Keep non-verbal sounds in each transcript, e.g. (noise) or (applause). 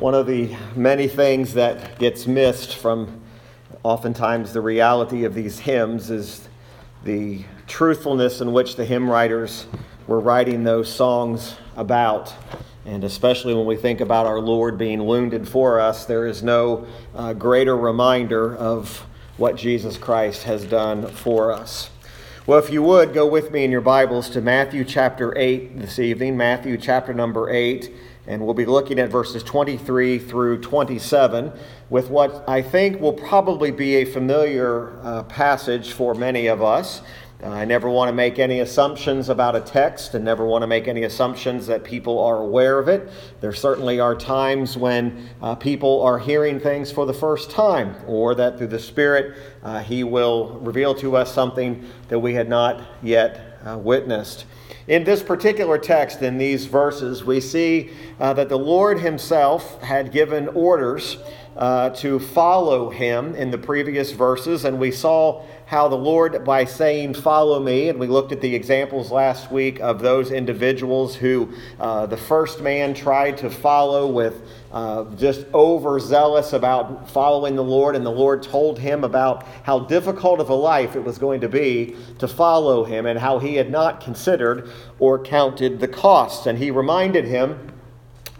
One of the many things that gets missed from oftentimes the reality of these hymns is the truthfulness in which the hymn writers were writing those songs about. And especially when we think about our Lord being wounded for us, there is no uh, greater reminder of what Jesus Christ has done for us. Well, if you would, go with me in your Bibles to Matthew chapter 8 this evening, Matthew chapter number 8 and we'll be looking at verses 23 through 27 with what I think will probably be a familiar uh, passage for many of us. Uh, I never want to make any assumptions about a text and never want to make any assumptions that people are aware of it. There certainly are times when uh, people are hearing things for the first time, or that through the Spirit uh, He will reveal to us something that we had not yet uh, witnessed. In this particular text, in these verses, we see uh, that the Lord Himself had given orders uh, to follow Him in the previous verses, and we saw how the Lord, by saying, Follow me, and we looked at the examples last week of those individuals who uh, the first man tried to follow with uh, just overzealous about following the Lord, and the Lord told him about how difficult of a life it was going to be to follow him and how he had not considered or counted the costs. And he reminded him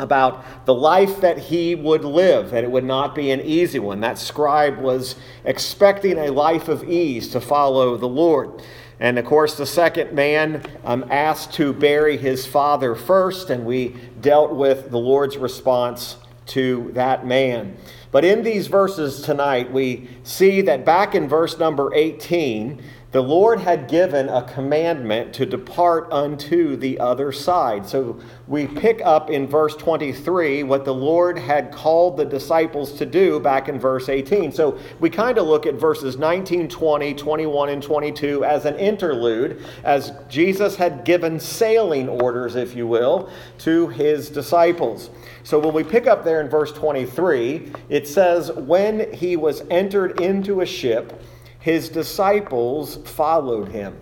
about the life that he would live, and it would not be an easy one. That scribe was expecting a life of ease to follow the Lord. And of course, the second man um, asked to bury his father first, and we dealt with the Lord's response to that man. But in these verses tonight, we see that back in verse number 18, the Lord had given a commandment to depart unto the other side. So we pick up in verse 23 what the Lord had called the disciples to do back in verse 18. So we kind of look at verses 19, 20, 21, and 22 as an interlude, as Jesus had given sailing orders, if you will, to his disciples. So when we pick up there in verse 23, it says, When he was entered into a ship, his disciples followed him.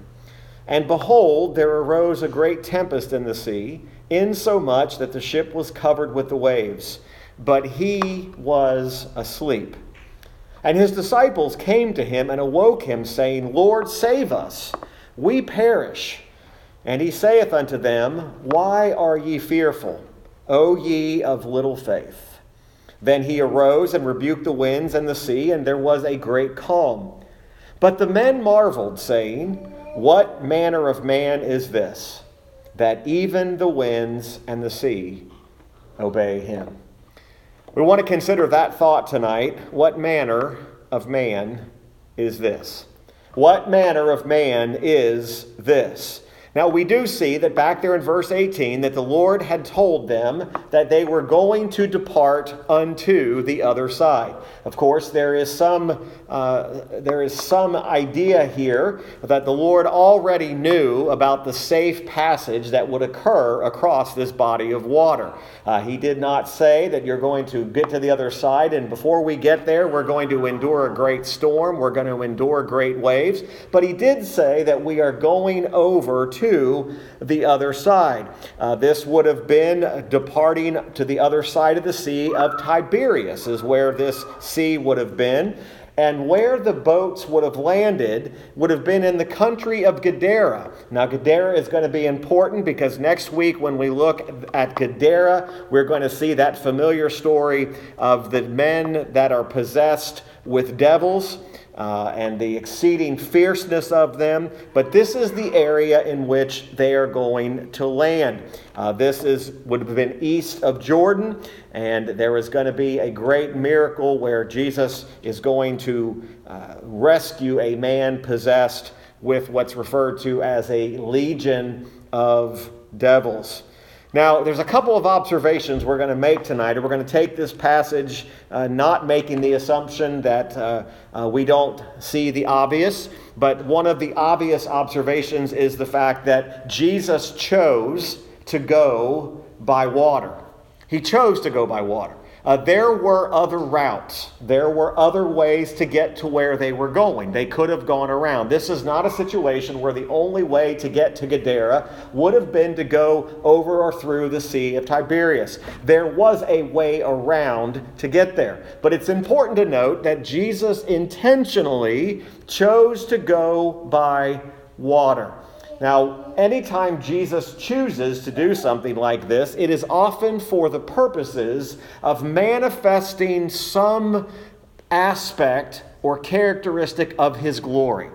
And behold, there arose a great tempest in the sea, insomuch that the ship was covered with the waves. But he was asleep. And his disciples came to him and awoke him, saying, Lord, save us, we perish. And he saith unto them, Why are ye fearful, O ye of little faith? Then he arose and rebuked the winds and the sea, and there was a great calm. But the men marveled, saying, What manner of man is this, that even the winds and the sea obey him? We want to consider that thought tonight. What manner of man is this? What manner of man is this? Now, we do see that back there in verse 18 that the Lord had told them that they were going to depart unto the other side. Of course, there is some, uh, there is some idea here that the Lord already knew about the safe passage that would occur across this body of water. Uh, he did not say that you're going to get to the other side, and before we get there, we're going to endure a great storm, we're going to endure great waves. But he did say that we are going over to the other side. Uh, this would have been departing to the other side of the Sea of Tiberias, is where this sea would have been. And where the boats would have landed would have been in the country of Gadara. Now, Gadara is going to be important because next week, when we look at Gadara, we're going to see that familiar story of the men that are possessed with devils uh, and the exceeding fierceness of them. But this is the area in which they are going to land. Uh, this is would have been east of Jordan, and there is going to be a great miracle where Jesus is going to uh, rescue a man possessed with what's referred to as a legion of devils. Now, there's a couple of observations we're going to make tonight. We're going to take this passage, uh, not making the assumption that uh, uh, we don't see the obvious, but one of the obvious observations is the fact that Jesus chose to go by water. He chose to go by water. Uh, there were other routes. There were other ways to get to where they were going. They could have gone around. This is not a situation where the only way to get to Gadara would have been to go over or through the Sea of Tiberias. There was a way around to get there. But it's important to note that Jesus intentionally chose to go by water. Now, anytime Jesus chooses to do something like this, it is often for the purposes of manifesting some aspect or characteristic of his glory.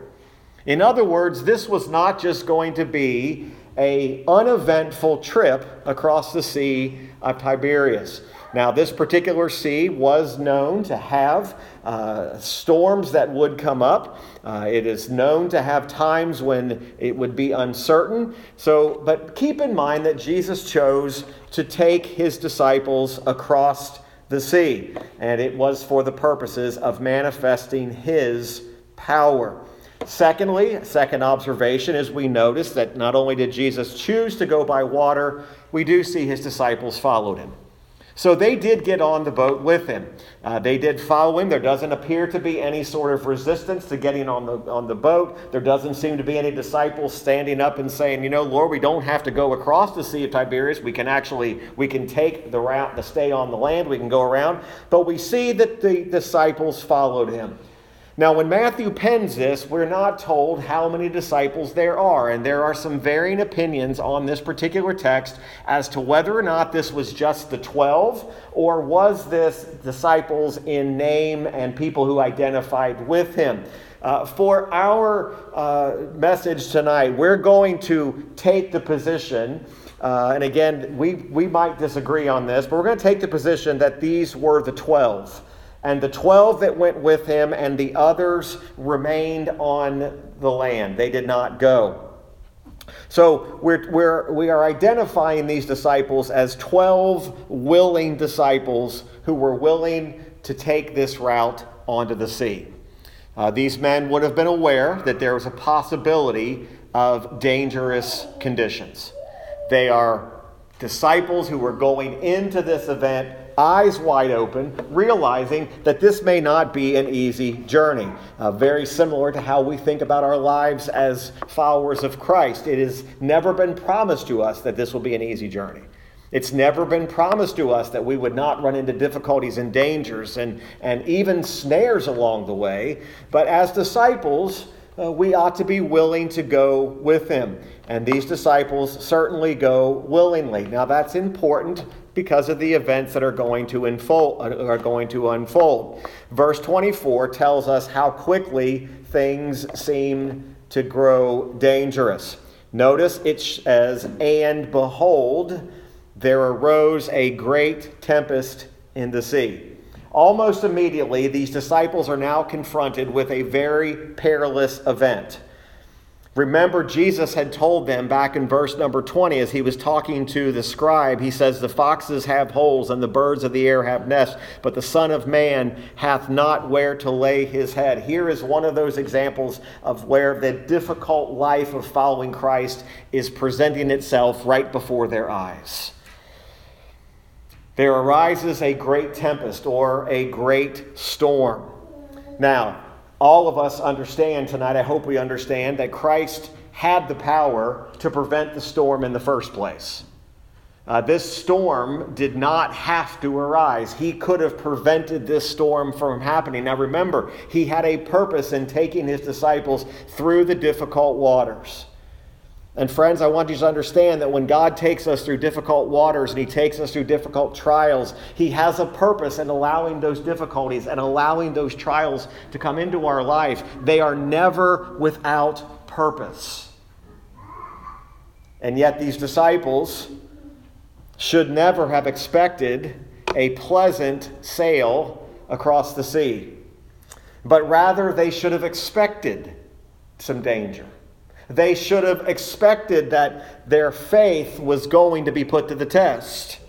In other words, this was not just going to be a uneventful trip across the Sea of Tiberias. Now, this particular sea was known to have uh, storms that would come up. Uh, it is known to have times when it would be uncertain. So, but keep in mind that Jesus chose to take his disciples across the sea, and it was for the purposes of manifesting his power. Secondly, second observation is we notice that not only did Jesus choose to go by water, we do see his disciples followed him. So they did get on the boat with him. Uh, they did follow him. There doesn't appear to be any sort of resistance to getting on the, on the boat. There doesn't seem to be any disciples standing up and saying, you know, Lord, we don't have to go across the Sea of Tiberias. We can actually, we can take the route to stay on the land. We can go around. But we see that the disciples followed him. Now, when Matthew pens this, we're not told how many disciples there are, and there are some varying opinions on this particular text as to whether or not this was just the 12 or was this disciples in name and people who identified with him. Uh, for our uh, message tonight, we're going to take the position. Uh, and again, we, we might disagree on this, but we're going to take the position that these were the 12 and the 12 that went with him and the others remained on the land. They did not go. So we're, we're, we are identifying these disciples as 12 willing disciples who were willing to take this route onto the sea. Uh, these men would have been aware that there was a possibility of dangerous conditions. They are disciples who were going into this event eyes wide open, realizing that this may not be an easy journey. Uh, very similar to how we think about our lives as followers of Christ. It has never been promised to us that this will be an easy journey. It's never been promised to us that we would not run into difficulties and dangers and, and even snares along the way. But as disciples, uh, we ought to be willing to go with him. And these disciples certainly go willingly. Now, that's important because of the events that are going to unfold, uh, are going to unfold. Verse 24 tells us how quickly things seem to grow dangerous. Notice it says, And behold, there arose a great tempest in the sea. Almost immediately, these disciples are now confronted with a very perilous event. Remember, Jesus had told them back in verse number 20 as he was talking to the scribe, he says, The foxes have holes and the birds of the air have nests, but the Son of Man hath not where to lay his head. Here is one of those examples of where the difficult life of following Christ is presenting itself right before their eyes. There arises a great tempest or a great storm. Now, all of us understand tonight, I hope we understand, that Christ had the power to prevent the storm in the first place. Uh, this storm did not have to arise. He could have prevented this storm from happening. Now remember, he had a purpose in taking his disciples through the difficult waters. And friends, I want you to understand that when God takes us through difficult waters and He takes us through difficult trials, He has a purpose in allowing those difficulties and allowing those trials to come into our life. They are never without purpose. And yet, these disciples should never have expected a pleasant sail across the sea, but rather they should have expected some danger. They should have expected that their faith was going to be put to the test.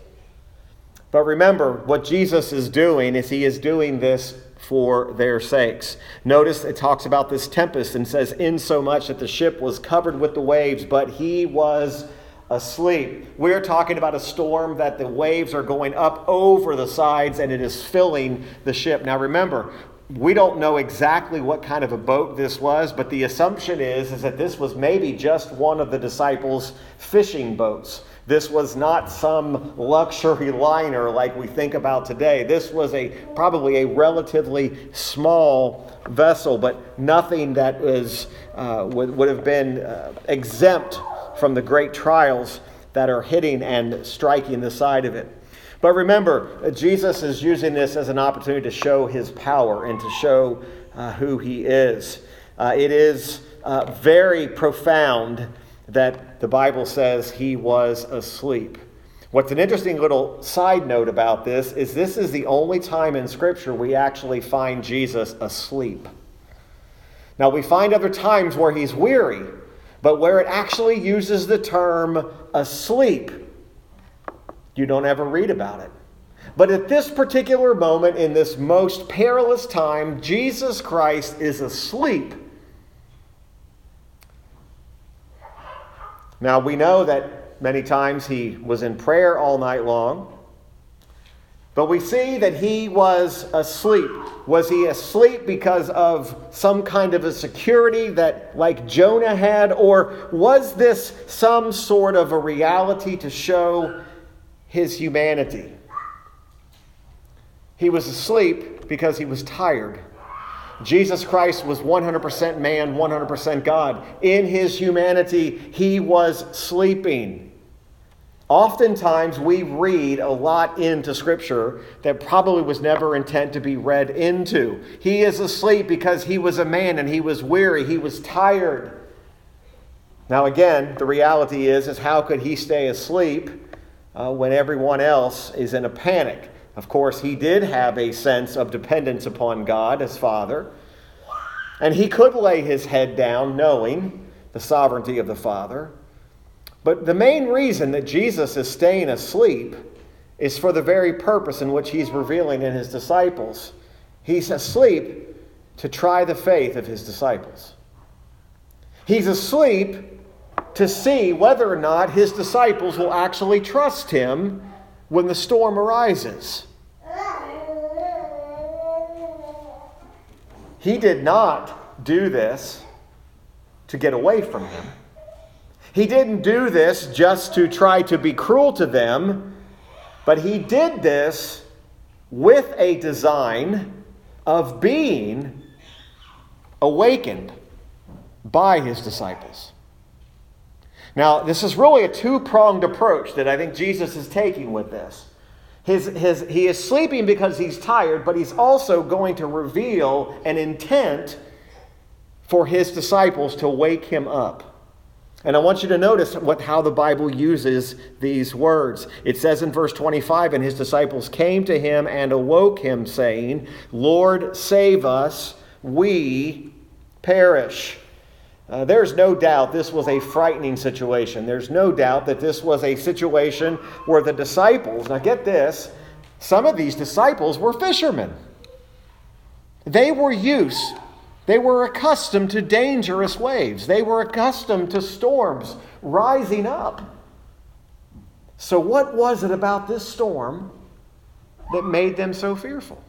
But remember, what Jesus is doing is he is doing this for their sakes. Notice it talks about this tempest and says, In so much that the ship was covered with the waves, but he was asleep. We're talking about a storm that the waves are going up over the sides and it is filling the ship. Now remember, we don't know exactly what kind of a boat this was, but the assumption is, is that this was maybe just one of the disciples' fishing boats. This was not some luxury (laughs) liner like we think about today. This was a probably a relatively small vessel, but nothing that was, uh, would, would have been uh, exempt from the great trials that are hitting and striking the side of it. But remember, Jesus is using this as an opportunity to show his power and to show uh, who he is. Uh, it is uh, very profound that the Bible says he was asleep. What's an interesting little side note about this is this is the only time in Scripture we actually find Jesus asleep. Now, we find other times where he's weary, but where it actually uses the term asleep, you don't ever read about it. But at this particular moment, in this most perilous time, Jesus Christ is asleep. Now, we know that many times he was in prayer all night long. But we see that he was asleep. Was he asleep because of some kind of a security that, like Jonah had, or was this some sort of a reality to show his humanity? He was asleep because he was tired. Jesus Christ was 100% man, 100% God. In his humanity, he was sleeping. Oftentimes, we read a lot into Scripture that probably was never intent to be read into. He is asleep because he was a man and he was weary, he was tired. Now, again, the reality is, is how could he stay asleep uh, when everyone else is in a panic? Of course, he did have a sense of dependence upon God as Father, and he could lay his head down knowing the sovereignty of the Father. But the main reason that Jesus is staying asleep is for the very purpose in which he's revealing in his disciples. He's asleep to try the faith of his disciples. He's asleep to see whether or not his disciples will actually trust him when the storm arises. He did not do this to get away from him. He didn't do this just to try to be cruel to them, but he did this with a design of being awakened by his disciples. Now, this is really a two pronged approach that I think Jesus is taking with this. His, his, he is sleeping because he's tired, but he's also going to reveal an intent for his disciples to wake him up. And I want you to notice what, how the Bible uses these words. It says in verse 25, And his disciples came to him and awoke him, saying, Lord, save us, we perish. Uh, there's no doubt this was a frightening situation. There's no doubt that this was a situation where the disciples, now get this, some of these disciples were fishermen. They were used they were accustomed to dangerous waves, they were accustomed to storms rising up. So, what was it about this storm that made them so fearful?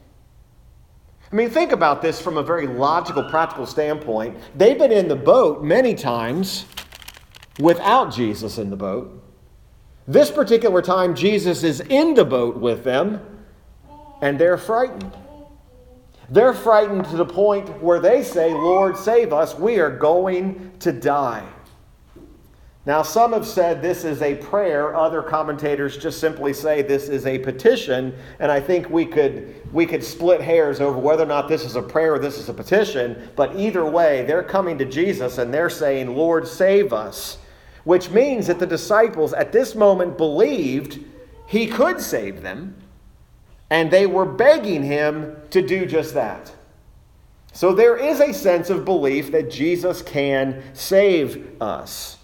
I mean, think about this from a very logical, practical standpoint. They've been in the boat many times without Jesus in the boat. This particular time, Jesus is in the boat with them, and they're frightened. They're frightened to the point where they say, Lord, save us. We are going to die. Now, some have said this is a prayer. Other commentators just simply say this is a petition. And I think we could, we could split hairs over whether or not this is a prayer or this is a petition. But either way, they're coming to Jesus and they're saying, Lord, save us. Which means that the disciples at this moment believed he could save them. And they were begging him to do just that. So there is a sense of belief that Jesus can save us.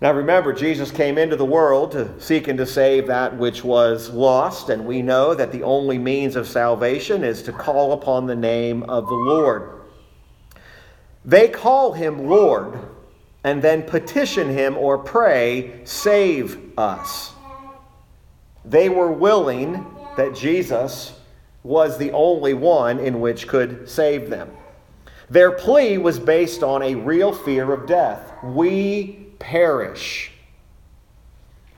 Now remember, Jesus came into the world to seek and to save that which was lost, and we know that the only means of salvation is to call upon the name of the Lord. They call him Lord, and then petition him or pray, Save us. They were willing that Jesus was the only one in which could save them. Their plea was based on a real fear of death. We perish.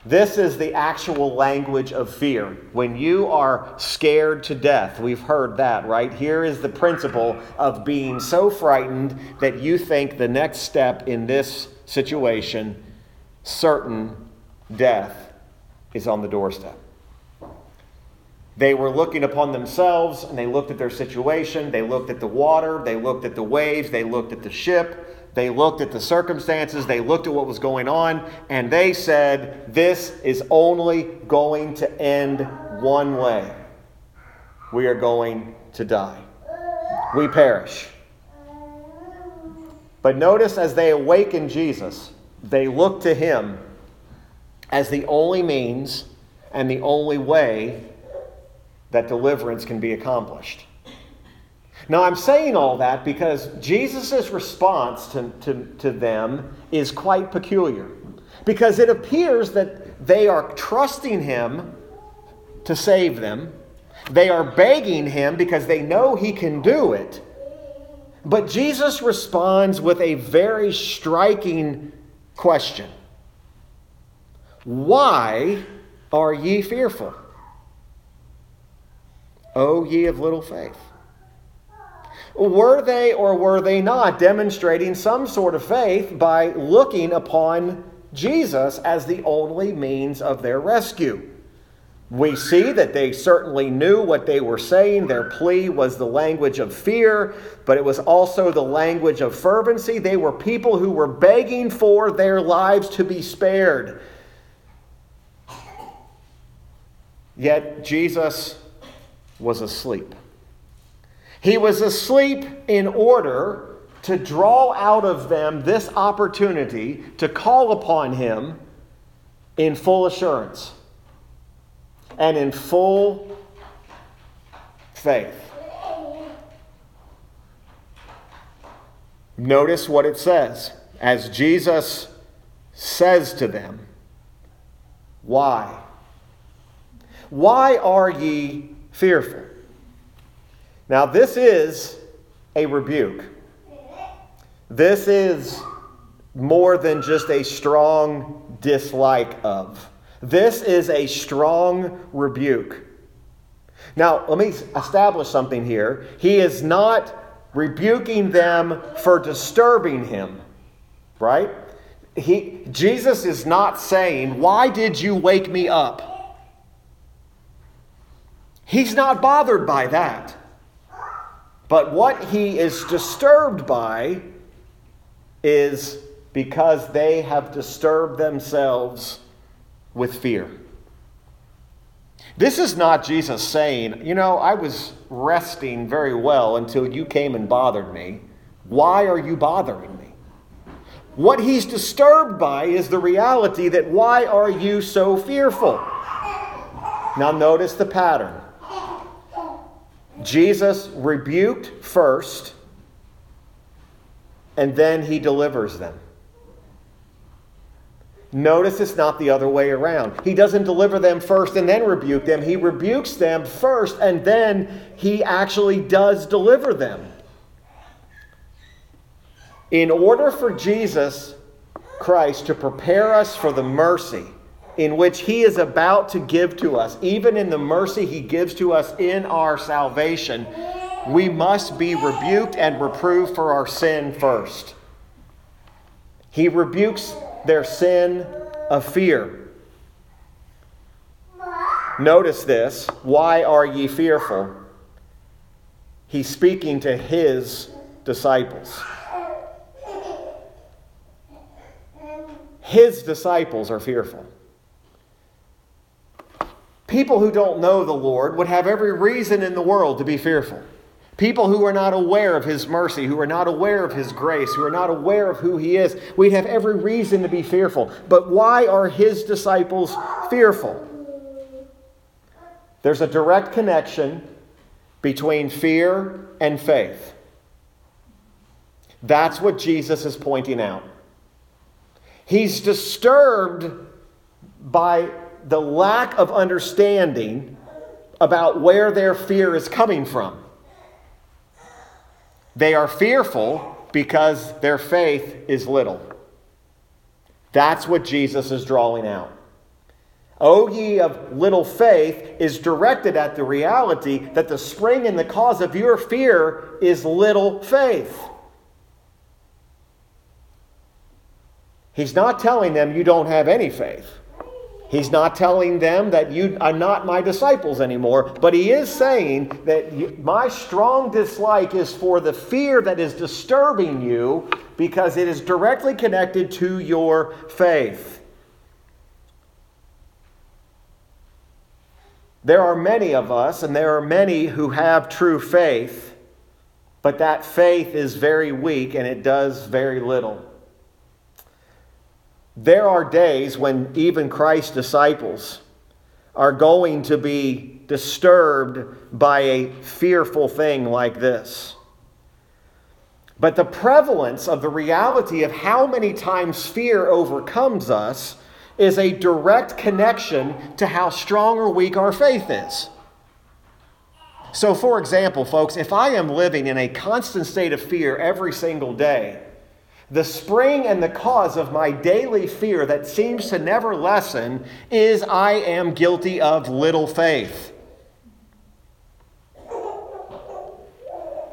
This is the actual language of fear. When you are scared to death, we've heard that, right? Here is the principle of being so frightened that you think the next step in this situation, certain death, is on the doorstep. They were looking upon themselves and they looked at their situation. They looked at the water. They looked at the waves. They looked at the ship. They looked at the circumstances, they looked at what was going on, and they said, This is only going to end one way. We are going to die. We perish. But notice as they awaken Jesus, they look to him as the only means and the only way that deliverance can be accomplished. Now, I'm saying all that because Jesus' response to, to, to them is quite peculiar. Because it appears that they are trusting him to save them, they are begging him because they know he can do it. But Jesus responds with a very striking question Why are ye fearful? O ye of little faith. Were they or were they not demonstrating some sort of faith by looking upon Jesus as the only means of their rescue? We see that they certainly knew what they were saying. Their plea was the language of fear, but it was also the language of fervency. They were people who were begging for their lives to be spared. Yet Jesus was asleep. He was asleep in order to draw out of them this opportunity to call upon him in full assurance and in full faith. Notice what it says. As Jesus says to them, Why? Why are ye fearful? Now, this is a rebuke. This is more than just a strong dislike of. This is a strong rebuke. Now, let me establish something here. He is not rebuking them for disturbing him, right? He, Jesus is not saying, Why did you wake me up? He's not bothered by that. But what he is disturbed by is because they have disturbed themselves with fear. This is not Jesus saying, You know, I was resting very well until you came and bothered me. Why are you bothering me? What he's disturbed by is the reality that why are you so fearful? Now, notice the pattern. Jesus rebuked first, and then he delivers them. Notice it's not the other way around. He doesn't deliver them first and then rebuke them. He rebukes them first and then he actually does deliver them. In order for Jesus Christ to prepare us for the mercy in which He is about to give to us, even in the mercy He gives to us in our salvation, we must be rebuked and reproved for our sin first. He rebukes their sin of fear. Notice this. Why are ye fearful? He's speaking to his disciples. His disciples are fearful. People who don't know the Lord would have every reason in the world to be fearful. People who are not aware of His mercy, who are not aware of His grace, who are not aware of who He is, we'd have every reason to be fearful. But why are His disciples fearful? There's a direct connection between fear and faith. That's what Jesus is pointing out. He's disturbed by the lack of understanding about where their fear is coming from. They are fearful because their faith is little. That's what Jesus is drawing out. O ye of little faith is directed at the reality that the spring and the cause of your fear is little faith. He's not telling them you don't have any faith. He's not telling them that you are not my disciples anymore, but he is saying that my strong dislike is for the fear that is disturbing you because it is directly connected to your faith. There are many of us, and there are many who have true faith, but that faith is very weak and it does very little. There are days when even Christ's disciples are going to be disturbed by a fearful thing like this. But the prevalence of the reality of how many times fear overcomes us is a direct connection to how strong or weak our faith is. So, for example, folks, if I am living in a constant state of fear every single day, the spring and the cause of my daily fear that seems to never lessen is I am guilty of little faith.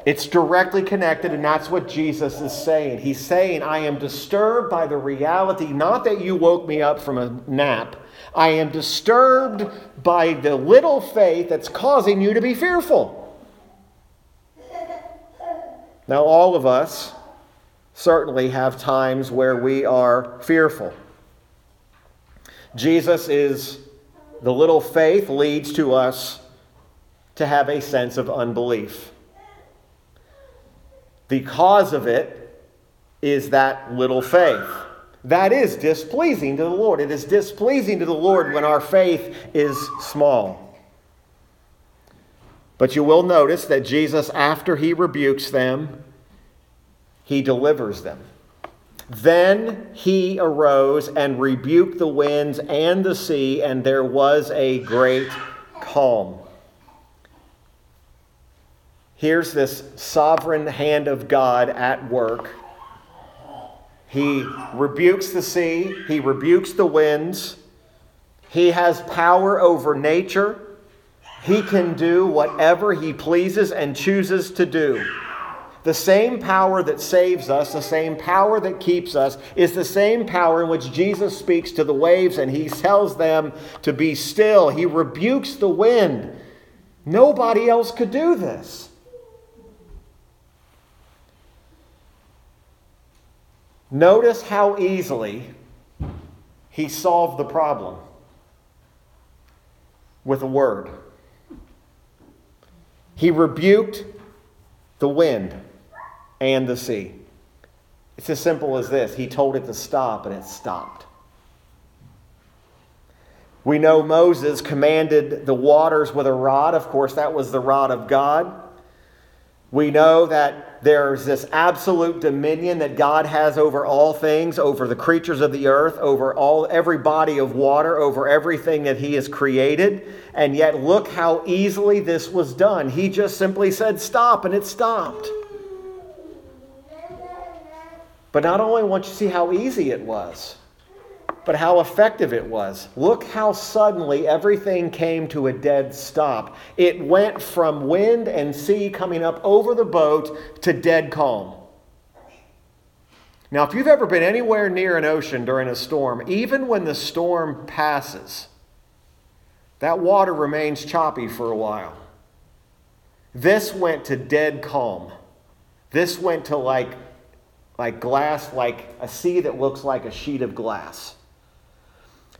It's directly connected, and that's what Jesus is saying. He's saying, I am disturbed by the reality, not that you woke me up from a nap. I am disturbed by the little faith that's causing you to be fearful. Now, all of us certainly have times where we are fearful. Jesus is the little faith leads to us to have a sense of unbelief. The cause of it is that little faith. That is displeasing to the Lord. It is displeasing to the Lord when our faith is small. But you will notice that Jesus, after he rebukes them, he delivers them. Then he arose and rebuked the winds and the sea, and there was a great calm. Here's this sovereign hand of God at work. He rebukes the sea, he rebukes the winds, he has power over nature. He can do whatever he pleases and chooses to do. The same power that saves us, the same power that keeps us, is the same power in which Jesus speaks to the waves and he tells them to be still. He rebukes the wind. Nobody else could do this. Notice how easily he solved the problem with a word. He rebuked the wind and the sea. It's as simple as this He told it to stop, and it stopped. We know Moses commanded the waters with a rod. Of course, that was the rod of God. We know that there's this absolute dominion that God has over all things, over the creatures of the earth, over all every body of water, over everything that he has created. And yet look how easily this was done. He just simply said stop and it stopped. But not only want you to see how easy it was, but how effective it was. Look how suddenly everything came to a dead stop. It went from wind and sea coming up over the boat to dead calm. Now, if you've ever been anywhere near an ocean during a storm, even when the storm passes, that water remains choppy for a while. This went to dead calm. This went to like like glass, like a sea that looks like a sheet of glass.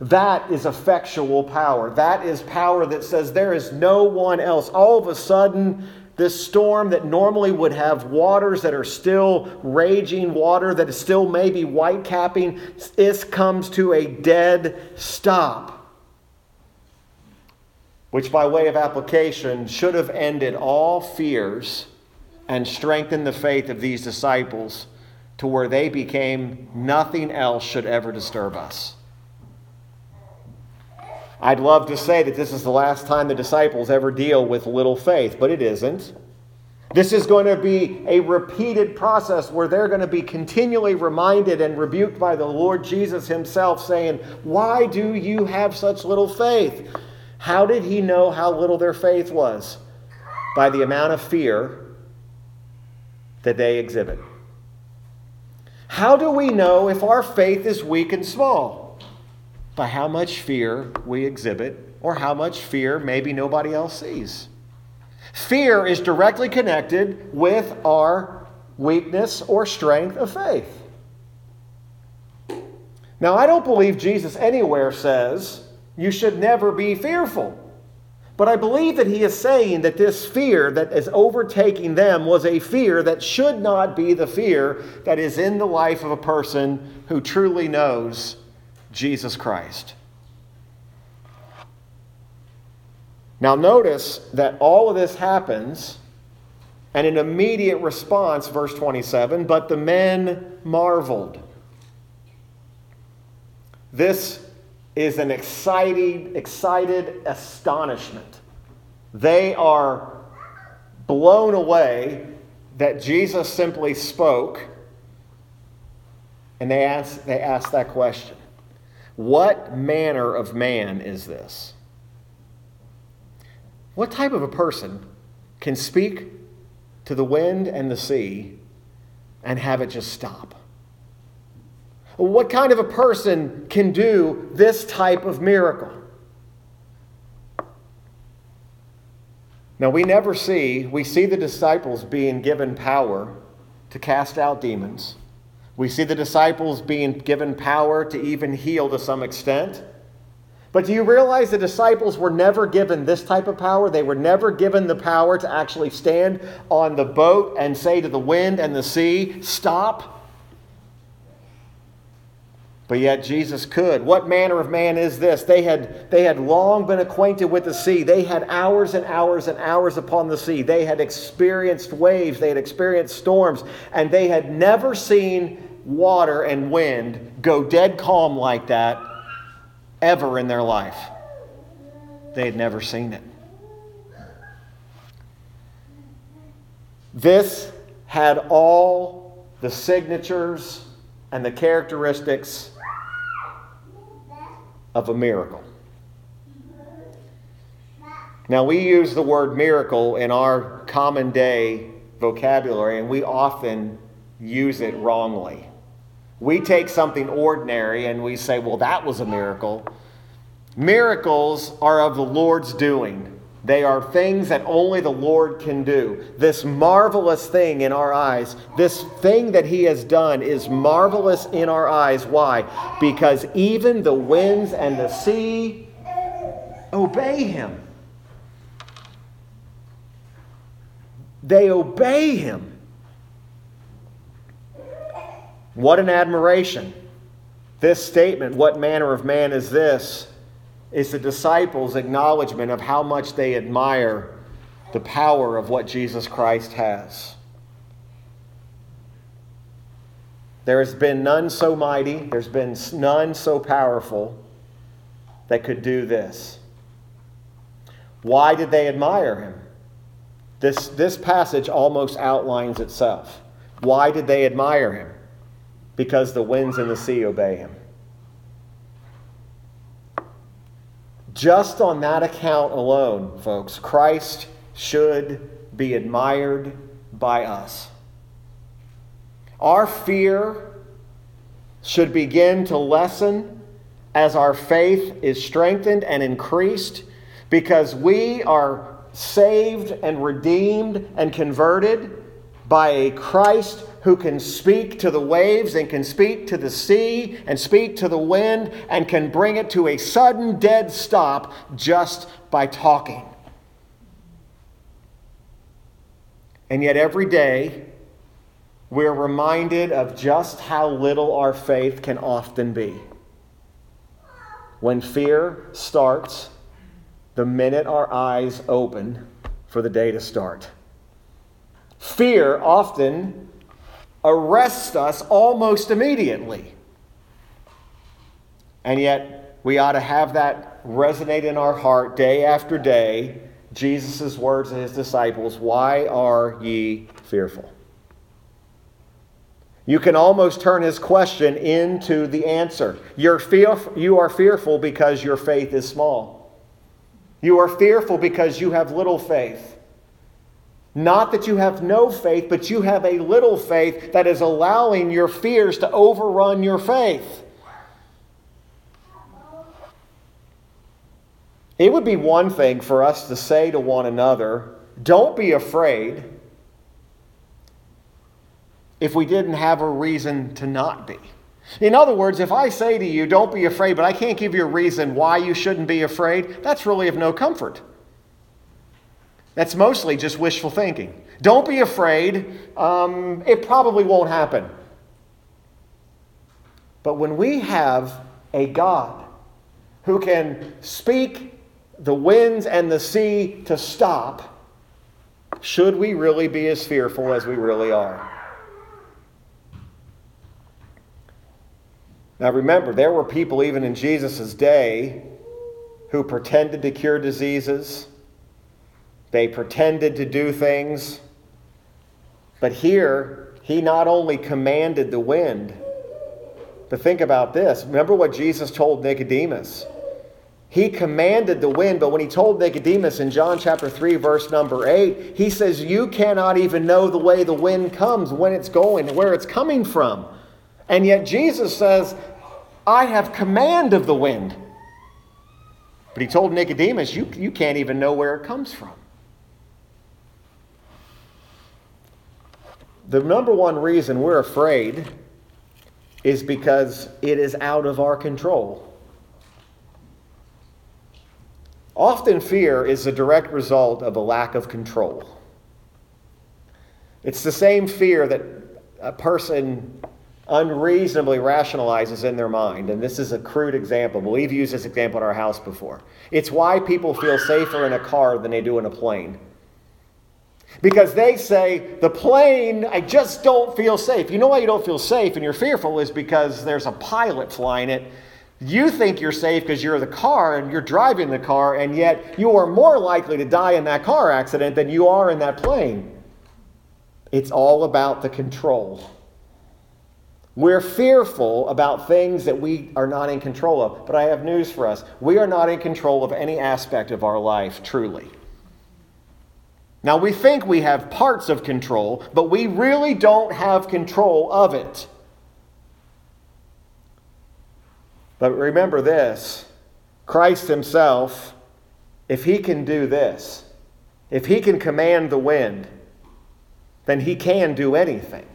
That is effectual power. That is power that says there is no one else. All of a sudden, this storm that normally would have waters that are still raging, water that is still maybe white capping, comes to a dead stop. Which, by way of application, should have ended all fears and strengthened the faith of these disciples to where they became nothing else should ever disturb us. I'd love to say that this is the last time the disciples ever deal with little faith, but it isn't. This is going to be a repeated process where they're going to be continually reminded and rebuked by the Lord Jesus Himself, saying, Why do you have such little faith? How did He know how little their faith was? By the amount of fear that they exhibit. How do we know if our faith is weak and small? By how much fear we exhibit, or how much fear maybe nobody else sees. Fear is directly connected with our weakness or strength of faith. Now, I don't believe Jesus anywhere says you should never be fearful. But I believe that he is saying that this fear that is overtaking them was a fear that should not be the fear that is in the life of a person who truly knows Jesus Christ. Now, notice that all of this happens, and an immediate response, verse 27 but the men marveled. This is an excited, excited astonishment. They are blown away that Jesus simply spoke, and they ask, they ask that question What manner of man is this? What type of a person can speak to the wind and the sea and have it just stop? What kind of a person can do this type of miracle? Now, we never see, we see the disciples being given power to cast out demons. We see the disciples being given power to even heal to some extent. But do you realize the disciples were never given this type of power? They were never given the power to actually stand on the boat and say to the wind and the sea, Stop. But yet Jesus could. What manner of man is this? They had, they had long been acquainted with the sea. They had hours and hours and hours upon the sea. They had experienced waves. They had experienced storms. And they had never seen water and wind go dead calm like that ever in their life. They had never seen it. This had all the signatures and the characteristics of a miracle. Now, we use the word miracle in our common day vocabulary, and we often use it wrongly. We take something ordinary and we say, well, that was a miracle. Miracles are of the Lord's doing. They are things that only the Lord can do. This marvelous thing in our eyes, this thing that He has done is marvelous in our eyes. Why? Because even the winds and the sea obey Him. They obey Him. What an admiration. This statement, what manner of man is this, is the disciples' acknowledgement of how much they admire the power of what Jesus Christ has. There has been none so mighty, there's been none so powerful that could do this. Why did they admire him? This, this passage almost outlines itself. Why did they admire him? because the winds and the sea obey him. Just on that account alone, folks, Christ should be admired by us. Our fear should begin to lessen as our faith is strengthened and increased because we are saved and redeemed and converted by a Christ who can speak to the waves and can speak to the sea and speak to the wind and can bring it to a sudden dead stop just by talking. And yet, every day, we're reminded of just how little our faith can often be. When fear starts, the minute our eyes open for the day to start. Fear often arrests us almost immediately. And yet, we ought to have that resonate in our heart day after day. Jesus' words to his disciples Why are ye fearful? You can almost turn his question into the answer. You're you are fearful because your faith is small. You are fearful because you have little faith. Not that you have no faith, but you have a little faith that is allowing your fears to overrun your faith. It would be one thing for us to say to one another, don't be afraid, if we didn't have a reason to not be. In other words, if I say to you, don't be afraid, but I can't give you a reason why you shouldn't be afraid, that's really of no comfort. That's mostly just wishful thinking. Don't be afraid, um, it probably won't happen. But when we have a God who can speak the winds and the sea to stop, should we really be as fearful as we really are? Now remember, there were people even in Jesus' day who pretended to cure diseases, they pretended to do things. But here, he not only commanded the wind, but think about this. Remember what Jesus told Nicodemus he commanded the wind, but when he told Nicodemus in John chapter 3, verse number 8, he says, You cannot even know the way the wind comes, when it's going, where it's coming from. And yet Jesus says, I have command of the wind. But he told Nicodemus, You, you can't even know where it comes from. The number one reason we're afraid is because it is out of our control. Often, fear is a direct result of a lack of control. It's the same fear that a person unreasonably rationalizes in their mind. And this is a crude example, but we've used this example in our house before. It's why people feel safer in a car than they do in a plane. Because they say, the plane, I just don't feel safe. You know why you don't feel safe and you're fearful is because there's a pilot flying it you think you're safe because you're the car and you're driving the car, and yet you are more likely to die in that car accident than you are in that plane. It's all about the control. We're fearful about things that we are not in control of. But I have news for us we are not in control of any aspect of our life, truly. Now, we think we have parts of control, but we really don't have control of it. But remember this Christ Himself, if He can do this, if He can command the wind, then He can do anything.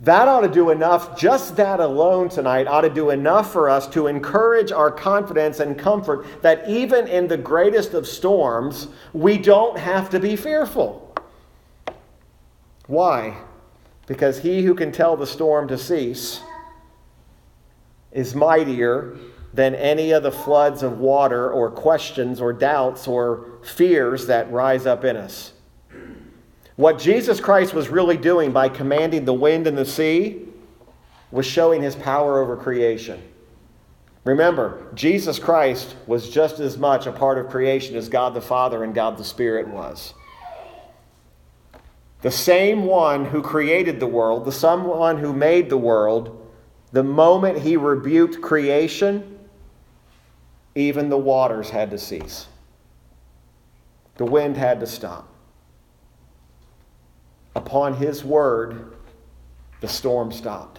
That ought to do enough, just that alone tonight ought to do enough for us to encourage our confidence and comfort that even in the greatest of storms, we don't have to be fearful. Why? Because he who can tell the storm to cease is mightier than any of the floods of water or questions or doubts or fears that rise up in us. What Jesus Christ was really doing by commanding the wind and the sea was showing his power over creation. Remember, Jesus Christ was just as much a part of creation as God the Father and God the Spirit was. The same one who created the world, the someone who made the world, the moment he rebuked creation, even the waters had to cease. The wind had to stop. Upon his word, the storm stopped.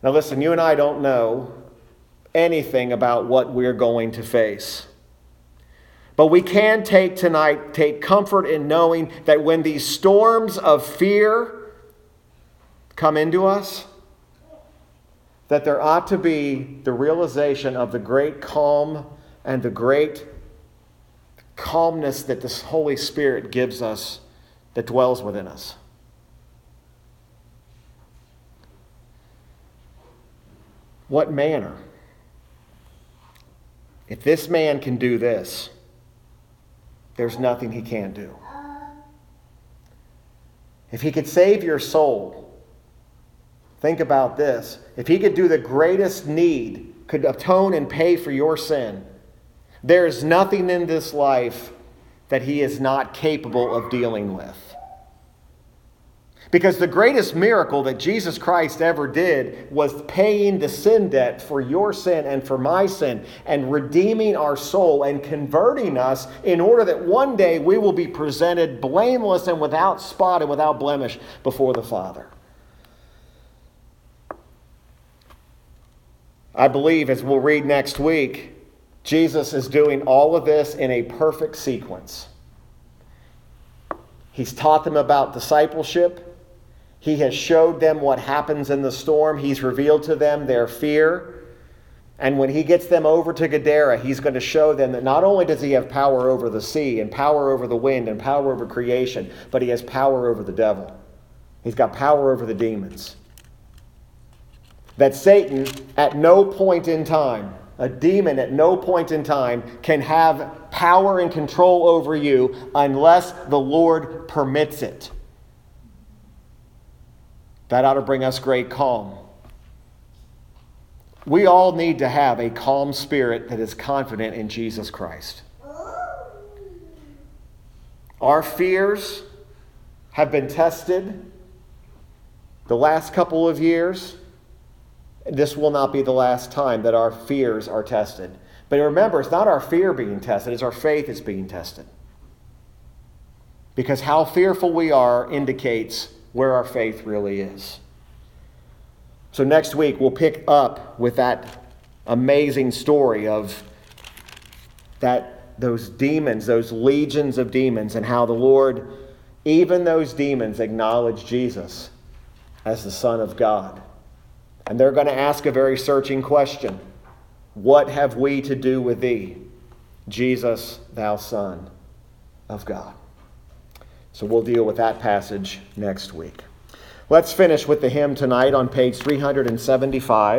Now, listen, you and I don't know anything about what we're going to face. But we can take tonight, take comfort in knowing that when these storms of fear, come into us, that there ought to be the realization of the great calm and the great calmness that the Holy Spirit gives us that dwells within us. What manner? If this man can do this, there's nothing he can't do. if he could save your soul, think about this. If he could do the greatest need, could atone and pay for your sin, there is nothing in this life that he is not capable of dealing with. Because the greatest miracle that Jesus Christ ever did was paying the sin debt for your sin and for my sin and redeeming our soul and converting us in order that one day we will be presented blameless and without spot and without blemish before the Father. I believe, as we'll read next week, Jesus is doing all of this in a perfect sequence. He's taught them about discipleship. He has showed them what happens in the storm. He's revealed to them their fear. And when he gets them over to Gadara, he's going to show them that not only does he have power over the sea and power over the wind and power over creation, but he has power over the devil. He's got power over the demons. That Satan, at no point in time, a demon at no point in time, can have power and control over you unless the Lord permits it. That ought to bring us great calm. We all need to have a calm spirit that is confident in Jesus Christ. Our fears have been tested the last couple of years. This will not be the last time that our fears are tested. But remember, it's not our fear being tested, it's our faith that's being tested. Because how fearful we are indicates where our faith really is. So next week, we'll pick up with that amazing story of that those demons, those legions of demons, and how the Lord, even those demons, acknowledge Jesus as the Son of God. And they're going to ask a very searching question What have we to do with thee, Jesus, thou Son of God? So we'll deal with that passage next week. Let's finish with the hymn tonight on page 375.